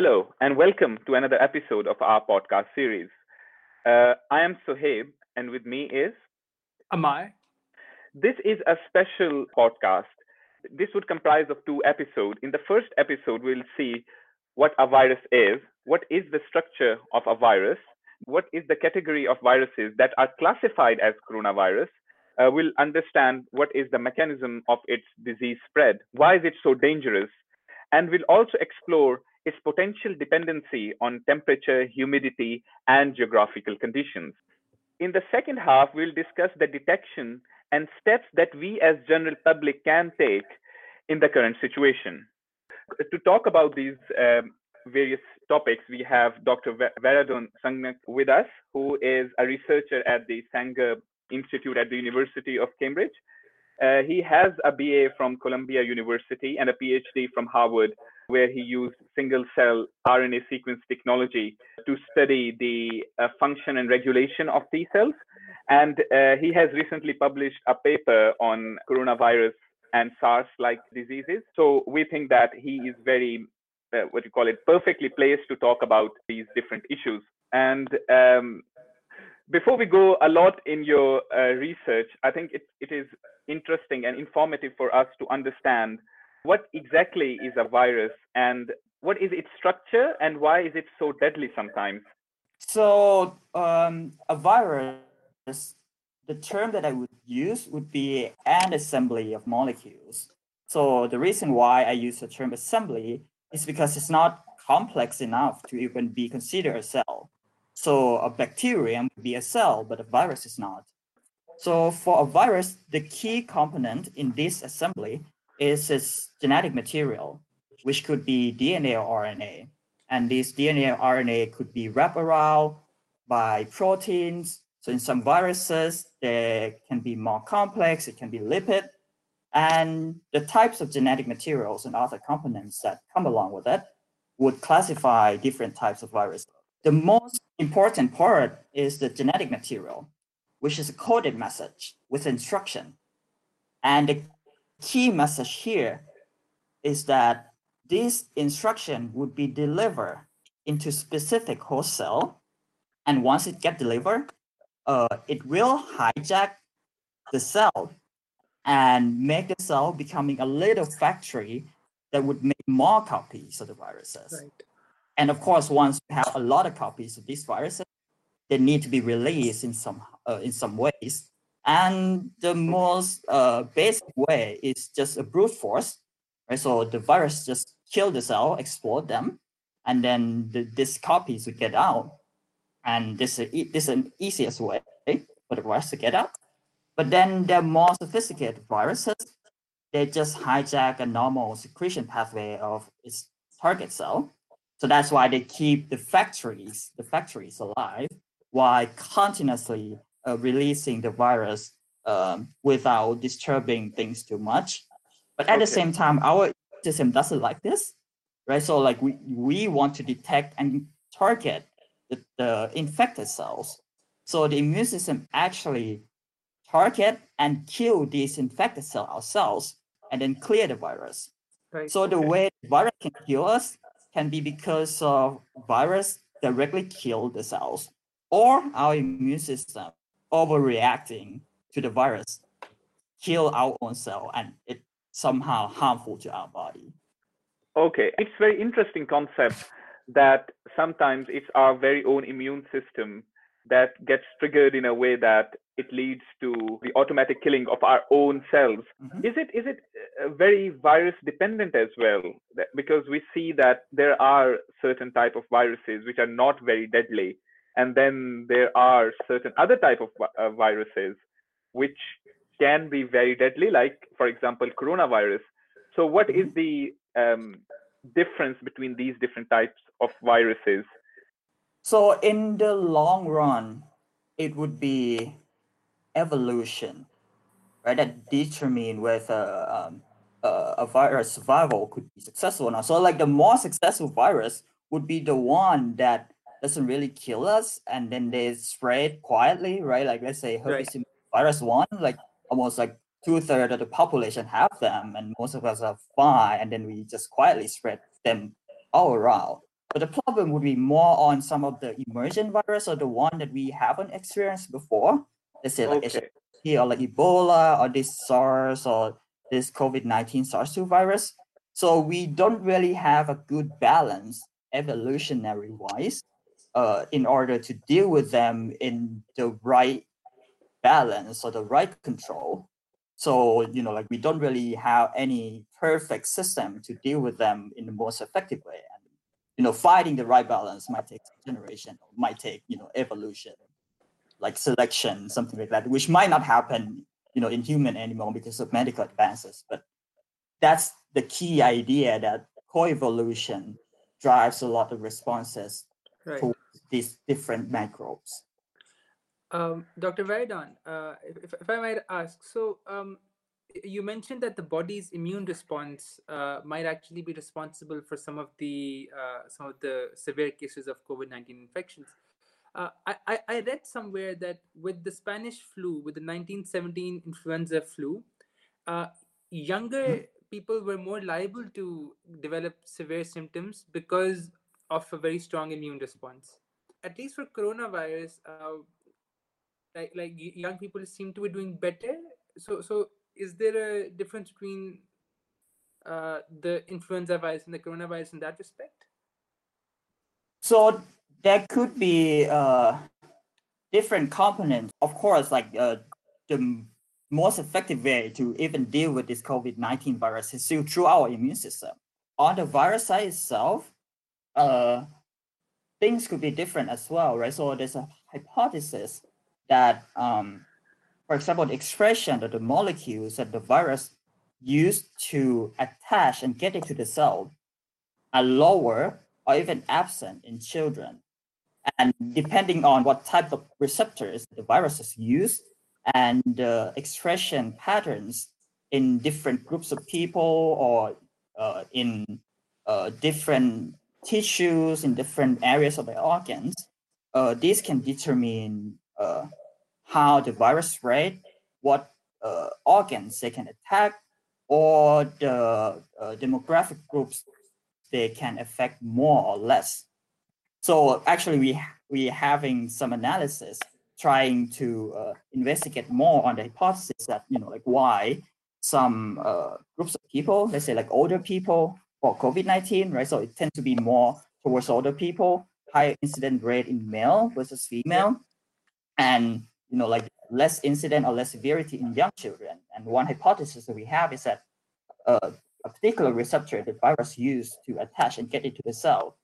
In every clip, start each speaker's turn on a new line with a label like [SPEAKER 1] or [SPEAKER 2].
[SPEAKER 1] Hello, and welcome to another episode of our podcast series. Uh, I am Sohaib, and with me is
[SPEAKER 2] Amai.
[SPEAKER 1] This is a special podcast. This would comprise of two episodes. In the first episode, we'll see what a virus is, what is the structure of a virus, what is the category of viruses that are classified as coronavirus. Uh, we'll understand what is the mechanism of its disease spread, why is it so dangerous, and we'll also explore its potential dependency on temperature, humidity, and geographical conditions. In the second half, we'll discuss the detection and steps that we as general public can take in the current situation. To talk about these um, various topics, we have Dr. Varadon Sungnak with us, who is a researcher at the Sanger Institute at the University of Cambridge. Uh, he has a BA from Columbia University and a PhD from Harvard, where he used single cell RNA sequence technology to study the uh, function and regulation of T cells. And uh, he has recently published a paper on coronavirus and SARS like diseases. So we think that he is very, uh, what you call it, perfectly placed to talk about these different issues. And um, before we go a lot in your uh, research, I think it, it is interesting and informative for us to understand what exactly is a virus and what is its structure and why is it so deadly sometimes?
[SPEAKER 3] So um, a virus, the term that I would use would be an assembly of molecules. So the reason why I use the term assembly is because it's not complex enough to even be considered a cell. So a bacterium would be a cell, but a virus is not. So for a virus, the key component in this assembly is its genetic material, which could be DNA or RNA. And this DNA or RNA could be wrapped around by proteins. So in some viruses, there can be more complex, it can be lipid. And the types of genetic materials and other components that come along with it would classify different types of viruses. The most important part is the genetic material which is a coded message with instruction. And the key message here is that this instruction would be delivered into specific host cell. And once it get delivered, uh, it will hijack the cell and make the cell becoming a little factory that would make more copies of the viruses. Right. And of course, once you have a lot of copies of these viruses, they need to be released in some uh, in some ways. And the most uh, basic way is just a brute force, right? So the virus just kill the cell, explode them, and then the, this copies would get out. And this, this is an easiest way for the virus to get out. But then there are more sophisticated viruses. They just hijack a normal secretion pathway of its target cell. So that's why they keep the factories, the factories alive while continuously releasing the virus um, without disturbing things too much. But at okay. the same time, our system doesn't like this, right? So like we, we want to detect and target the, the infected cells. So the immune system actually target and kill these infected cell ourselves and then clear the virus. Right. So the okay. way the virus can kill us can be because of virus directly kill the cells or our immune system overreacting to the virus kill our own cell and it somehow harmful to our body.
[SPEAKER 1] Okay it's very interesting concept that sometimes it's our very own immune system that gets triggered in a way that it leads to the automatic killing of our own cells. Mm-hmm. is it is it uh, very virus dependent as well? Because we see that there are certain type of viruses which are not very deadly and then there are certain other type of uh, viruses which can be very deadly like for example coronavirus. So what is mm-hmm. the um, difference between these different types of viruses?
[SPEAKER 3] So in the long run it would be evolution right? That determine whether um, uh, a virus survival could be successful or not. So like the more successful virus would be the one that doesn't really kill us and then they spread quietly, right? Like let's say herpes right. virus one, like almost like two thirds of the population have them and most of us are fine and then we just quietly spread them all around. But the problem would be more on some of the emergent virus or the one that we haven't experienced before. Let's say like
[SPEAKER 1] Okay.
[SPEAKER 3] HIV or like Ebola or this SARS or this COVID-19 SARS-2 virus. So we don't really have a good balance evolutionary wise uh, in order to deal with them in the right balance or the right control. So, you know, like we don't really have any perfect system to deal with them in the most effective way. And, you know, finding the right balance might take generation, might take, you know, evolution, like selection, something like that, which might not happen, you know, in human anymore because of medical advances. But that's the key idea that coevolution drives a lot of responses
[SPEAKER 2] Right.
[SPEAKER 3] to these different microbes.
[SPEAKER 2] Um, Dr. Vaidon, uh, if, if- I might ask, so um, you mentioned that the body's immune response uh, might actually be responsible for some of the uh, some of the severe cases of COVID nineteen infections. Uh, I, I I read somewhere that with the Spanish flu, with the nineteen seventeen influenza flu, uh, younger people were more liable to develop severe symptoms because of a very strong immune response. At least for coronavirus, uh, like like young people seem to be doing better so so is there a difference between uh the influenza virus and the coronavirus in that respect
[SPEAKER 3] So there could be uh, different components. Of course, like uh, the most effective way to even deal with this COVID-19 virus is through our immune system. On the virus side itself, uh, things could be different as well, right? So there's a hypothesis that, um, for example, the expression of the molecules that the virus used to attach and get into the cell are lower or even absent in children. And depending on what type of receptors the viruses use and the expression patterns in different groups of people or uh, in uh, different tissues, in different areas of the organs, uh, this can determine uh, how the virus spread, what uh, organs they can attack, or the uh, demographic groups they can affect more or less. So actually, we we having some analysis trying to uh, investigate more on the hypothesis that you know like why some uh, groups of people, let's say like older people for COVID nineteen, right? So it tends to be more towards older people, higher incident rate in male versus female, and you know like less incident or less severity in young children. And one hypothesis that we have is that uh, a particular receptor that virus use to attach and get into the cell,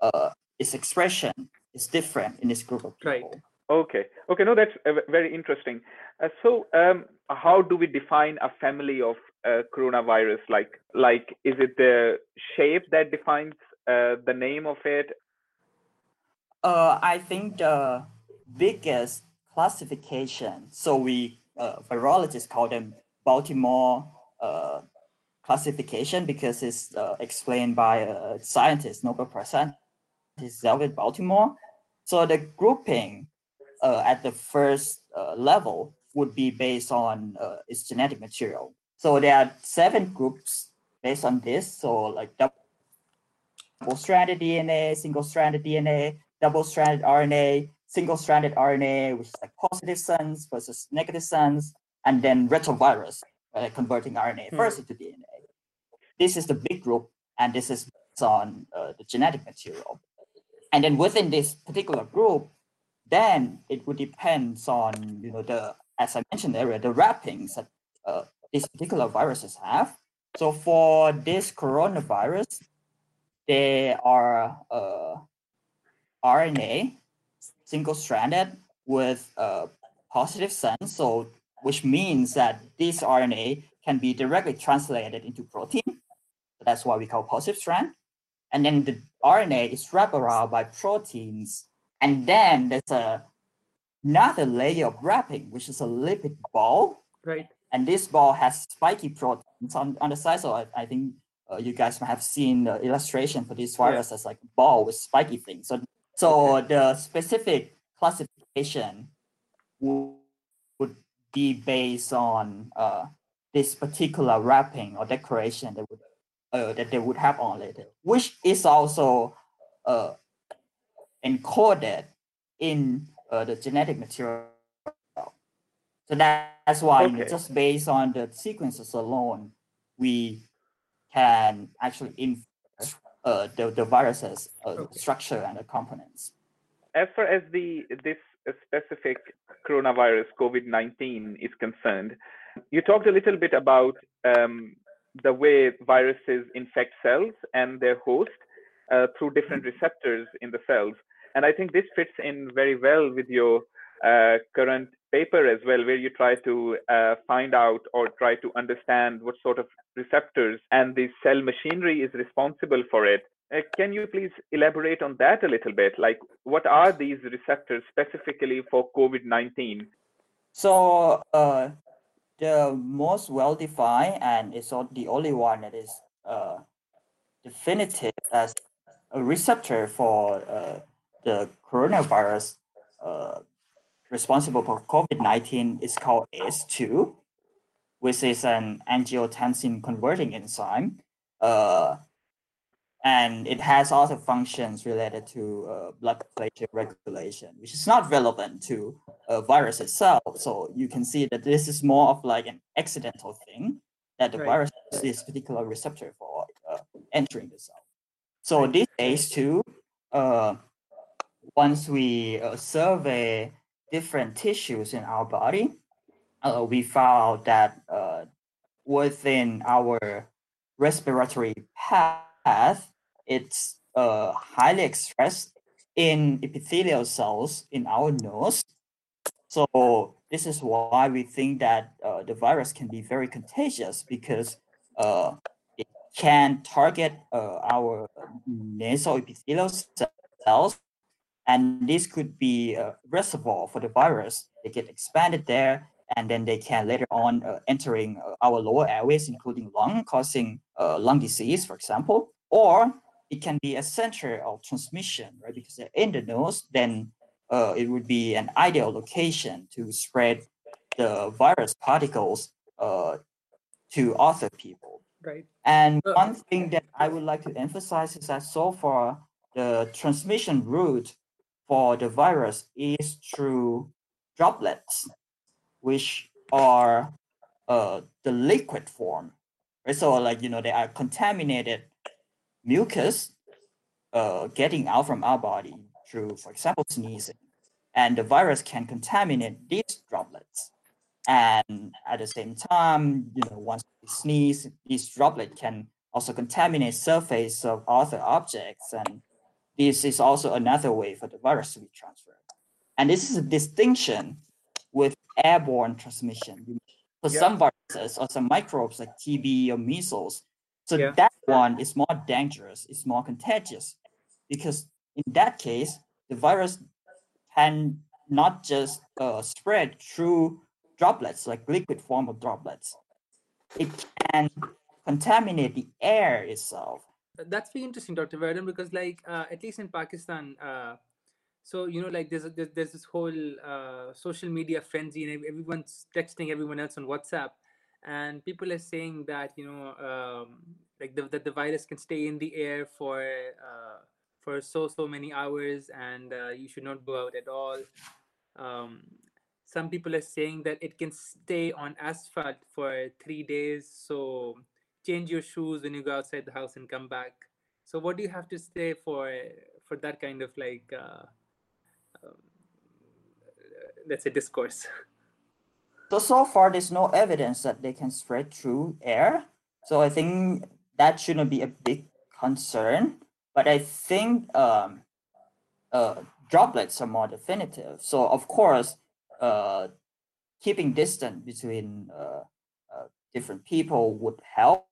[SPEAKER 3] uh, its expression is different in this group of people.
[SPEAKER 2] Right.
[SPEAKER 1] Okay. Okay. No, that's uh, very interesting. Uh, so, um, how do we define a family of uh, coronavirus? Like, like, is it the shape that defines uh, the name of it?
[SPEAKER 3] Uh, I think the biggest classification, so we uh, virologists call them Baltimore uh, classification because it's uh, explained by a scientist, Nobel Prize scientist, David Baltimore. So the grouping at the first level would be based on its genetic material. So there are seven groups based on this. So like double-stranded DNA, single-stranded DNA, double-stranded RNA, single-stranded RNA, which is like positive sense versus negative sense, and then retrovirus, uh, converting RNA
[SPEAKER 2] Hmm.
[SPEAKER 3] first into DNA. This is the big group, and this is based on uh, the genetic material. And then within this particular group, then it would depend on you know the as I mentioned earlier the wrappings that uh, these particular viruses have. So for this coronavirus, they are uh, RNA, single-stranded with a positive sense. So which means that this RNA can be directly translated into protein. That's why we call positive strand. And then the RNA is wrapped around by proteins. And then there's a, another layer of wrapping, which is a lipid ball.
[SPEAKER 2] right
[SPEAKER 3] And this ball has spiky proteins on, on the side. So I, I think uh, you guys might have seen the illustration for this virus as like a ball with spiky things. So, so the specific classification would, would be based on uh, this particular wrapping or decoration that would uh, that they would have on it, which is also uh, encoded in uh, the genetic material. So that's why
[SPEAKER 1] Okay.
[SPEAKER 3] just based on the sequences alone, we can actually infer uh, the, the virus's uh,
[SPEAKER 2] Okay.
[SPEAKER 3] structure and the components.
[SPEAKER 1] As far as the this specific coronavirus COVID-19 is concerned, you talked a little bit about um, the way viruses infect cells and their host uh, through different receptors in the cells. And I think this fits in very well with your uh, current paper as well, where you try to uh, find out or try to understand what sort of receptors and the cell machinery is responsible for it. Uh, can you please elaborate on that a little bit? Like, what are these receptors specifically for COVID 19?
[SPEAKER 3] So uh, the most well-defined and it's not the only one that is uh, definitive as a receptor for uh, the coronavirus uh, responsible for COVID-19 is called ACE2, which is an angiotensin converting enzyme. Uh, and it has other functions related to uh, blood platelet regulation, which is not relevant to a virus itself. So you can see that this is more of like an accidental thing that the
[SPEAKER 2] Right.
[SPEAKER 3] virus is this particular receptor for uh, entering the cell. So this ACE2, uh, once we uh, survey different tissues in our body, uh, we found that uh, within our respiratory path, it's uh, highly expressed in epithelial cells in our nose. So this is why we think that uh, the virus can be very contagious because uh, it can target uh, our nasal epithelial cells, and this could be a reservoir for the virus. They get expanded there, and then they can later on uh, entering uh, our lower airways, including lung, causing uh, lung disease, for example, or it can be a center of transmission, right? Because they're in the nose, then uh, it would be an ideal location to spread the virus particles uh, to other people.
[SPEAKER 2] Right.
[SPEAKER 3] And one thing that I would like to emphasize is that so far the transmission route for the virus is through droplets, which are uh, the liquid form. Right? So like you know they are contaminated mucus uh, getting out from our body through, for example, sneezing, and the virus can contaminate these droplets. And at the same time, you know, once we sneeze, these droplets can also contaminate surface of other objects, and this is also another way for the virus to be transferred. And this is a distinction with airborne transmission. For
[SPEAKER 1] Yeah.
[SPEAKER 3] some viruses or some microbes like TB or measles, so
[SPEAKER 2] Yeah.
[SPEAKER 3] that one is more dangerous, it's more contagious, because in that case, the virus can not just uh, spread through droplets, like liquid form of droplets. It can contaminate the air itself.
[SPEAKER 2] That's very interesting dr Verdun, because like uh, at least in pakistan uh, so you know like there's there's this whole uh, social media frenzy and everyone's texting everyone else on whatsapp. And people are saying that you know um, like the, that the virus can stay in the air for uh, for so so many hours and uh, you should not go out at all. Um, some people are saying that it can stay on asphalt for three days. So change your shoes when you go outside the house and come back so what do you have to say for for that kind of like uh, um, let's say discourse
[SPEAKER 3] So so far, there's no evidence that they can spread through air. So I think that shouldn't be a big concern. But I think um, uh, droplets are more definitive. So of course, uh, keeping distance between uh, uh, different people would help.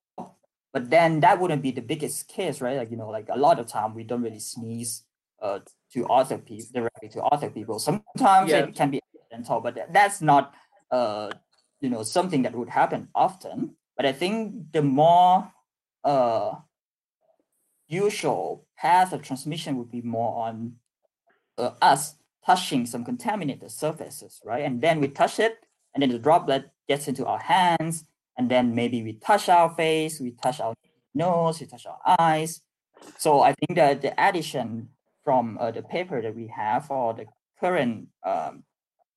[SPEAKER 3] But then that wouldn't be the biggest case, right? Like you know, like a lot of time we don't really sneeze uh, to other people directly to other people. Sometimes
[SPEAKER 2] Yeah.
[SPEAKER 3] it can be accidental, but that's not uh, you know something that would happen often. But I think the more uh, usual path of transmission would be more on uh, us touching some contaminated surfaces, right? And then we touch it, and then the droplet gets into our hands, and then maybe we touch our face, we touch our nose, we touch our eyes, So I think that the addition from uh, the paper that we have or the current um,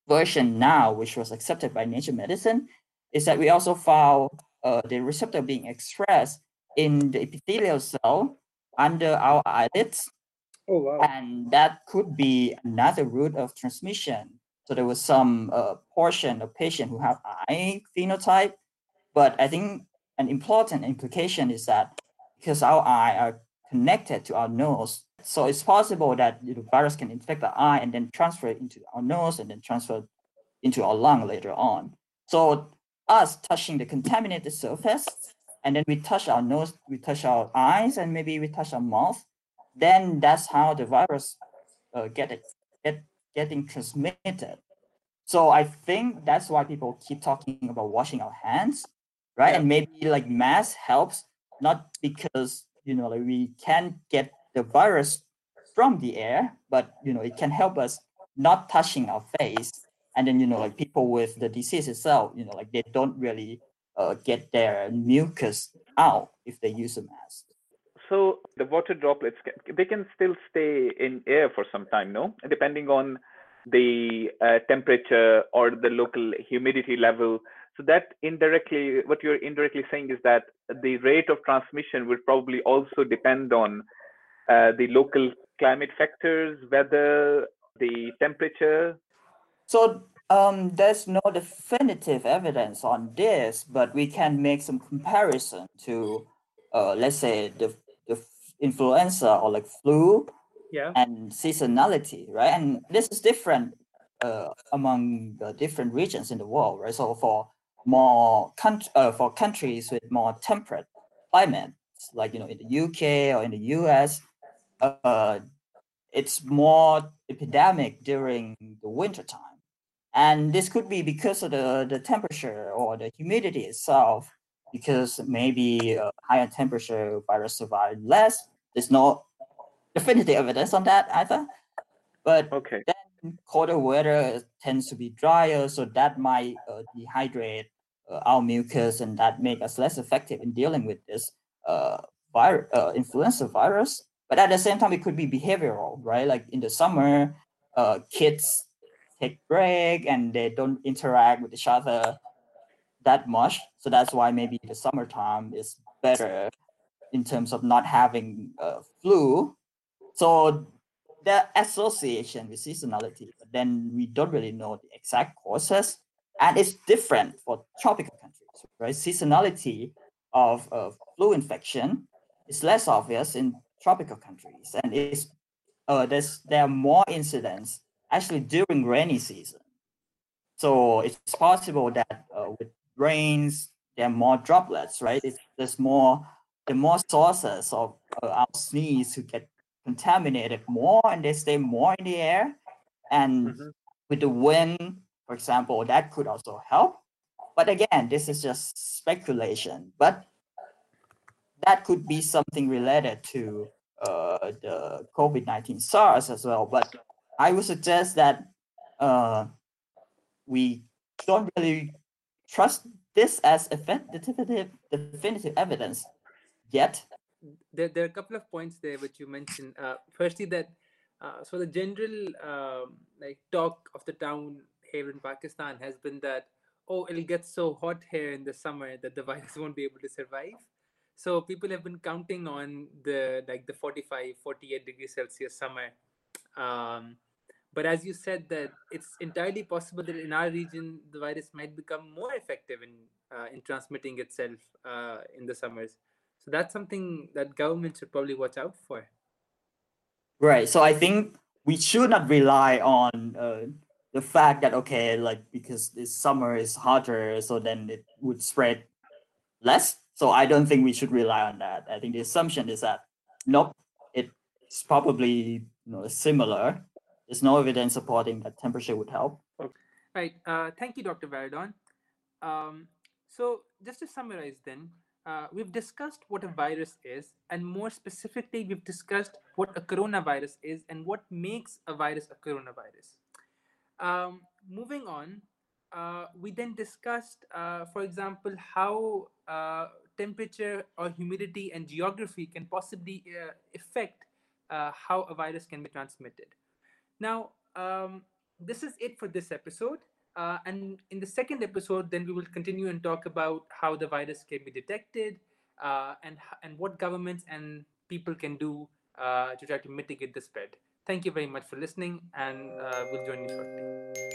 [SPEAKER 3] version now, which was accepted by Nature Medicine, is that we also found uh, the receptor being expressed in the epithelial cell under our eyelids.
[SPEAKER 2] Oh wow!
[SPEAKER 3] And that could be another route of transmission. So there was some uh, portion of patient who have eye phenotype, but I think an important implication is that because our eye are connected to our nose, so it's possible that the virus can infect the eye and then transfer it into our nose and then transfer into our lung later on. So us touching the contaminated surface and then we touch our nose, we touch our eyes, and maybe we touch our mouth, then that's how the virus uh, get it get getting transmitted. So I think that's why people keep talking about washing our hands, right? Yeah. And maybe like mask helps, not because you know like we can get the virus from the air, but you know it can help us not touching our face. And then you know like people with the disease itself, you know like they don't really uh, get their mucus out if they use a mask.
[SPEAKER 1] So the water droplets they can still stay in air for some time, no? Depending on the uh, temperature or the local humidity level. So that indirectly, what you're indirectly saying is that the rate of transmission would probably also depend on uh, the local climate factors, weather, the temperature.
[SPEAKER 3] So um, there's no definitive evidence on this, but we can make some comparison to, uh, let's say the the influenza or like flu,
[SPEAKER 2] yeah,
[SPEAKER 3] and seasonality, right? And this is different uh, among the different regions in the world, right? So for more country, uh, for countries with more temperate climates, like you know in the UK or in the US, uh, it's more epidemic during the winter time and this could be because of the, the temperature or the humidity itself, because maybe a higher temperature virus survive less. There's no definitive evidence on that either. But
[SPEAKER 1] okay.
[SPEAKER 3] then colder weather tends to be drier, so that might uh, dehydrate uh, our mucus and that make us less effective in dealing with this uh, virus, uh, influenza virus. But at the same time, it could be behavioral, right? Like in the summer, uh, kids take break and they don't interact with each other that much. So that's why maybe the summertime is better in terms of not having uh, flu. So the association with seasonality, but then we don't really know the exact causes. And it's different for tropical countries, right? Seasonality of, of flu infection is less obvious in tropical countries. And it's, uh, there's, there are more incidents actually during rainy season. So it's possible that uh, with rains, there are more droplets, right? It's, there's more, the more sources of uh, our sneeze who get contaminated more and they stay more in the air. And mm-hmm. with the wind, for example, that could also help. But again, this is just speculation. But that could be something related to uh, the COVID 19 SARS as well. But I would suggest that uh, we don't really trust this as definitive, definitive evidence yet.
[SPEAKER 2] There, there are a couple of points there which you mentioned. Uh, firstly, that uh, so the general um, like talk of the town here in Pakistan has been that oh it'll get so hot here in the summer that the virus won't be able to survive. So people have been counting on the like the 45, 48 degrees Celsius summer. Um, but as you said that it's entirely possible that in our region the virus might become more effective in uh, in transmitting itself uh, in the summers. So that's something that government should probably watch out for.
[SPEAKER 3] Right. So i think we should not rely on uh, the fact that okay like because this summer is hotter so then it would spread less so i don't think we should rely on that i think the assumption is that nope it's probably you know similar there's no evidence supporting that temperature would help.
[SPEAKER 2] Right. Uh, thank you, Dr. Varadon. Um, so just to summarize then, uh, we've discussed what a virus is, and more specifically, we've discussed what a coronavirus is and what makes a virus a coronavirus. Um, moving on, uh, we then discussed, uh, for example, how uh, temperature or humidity and geography can possibly uh, affect uh, how a virus can be transmitted. Now, um, this is it for this episode. Uh, and in the second episode, then we will continue and talk about how the virus can be detected and, and what governments and people can do to try to mitigate the spread. Thank you very much for listening, and uh, we'll join you shortly.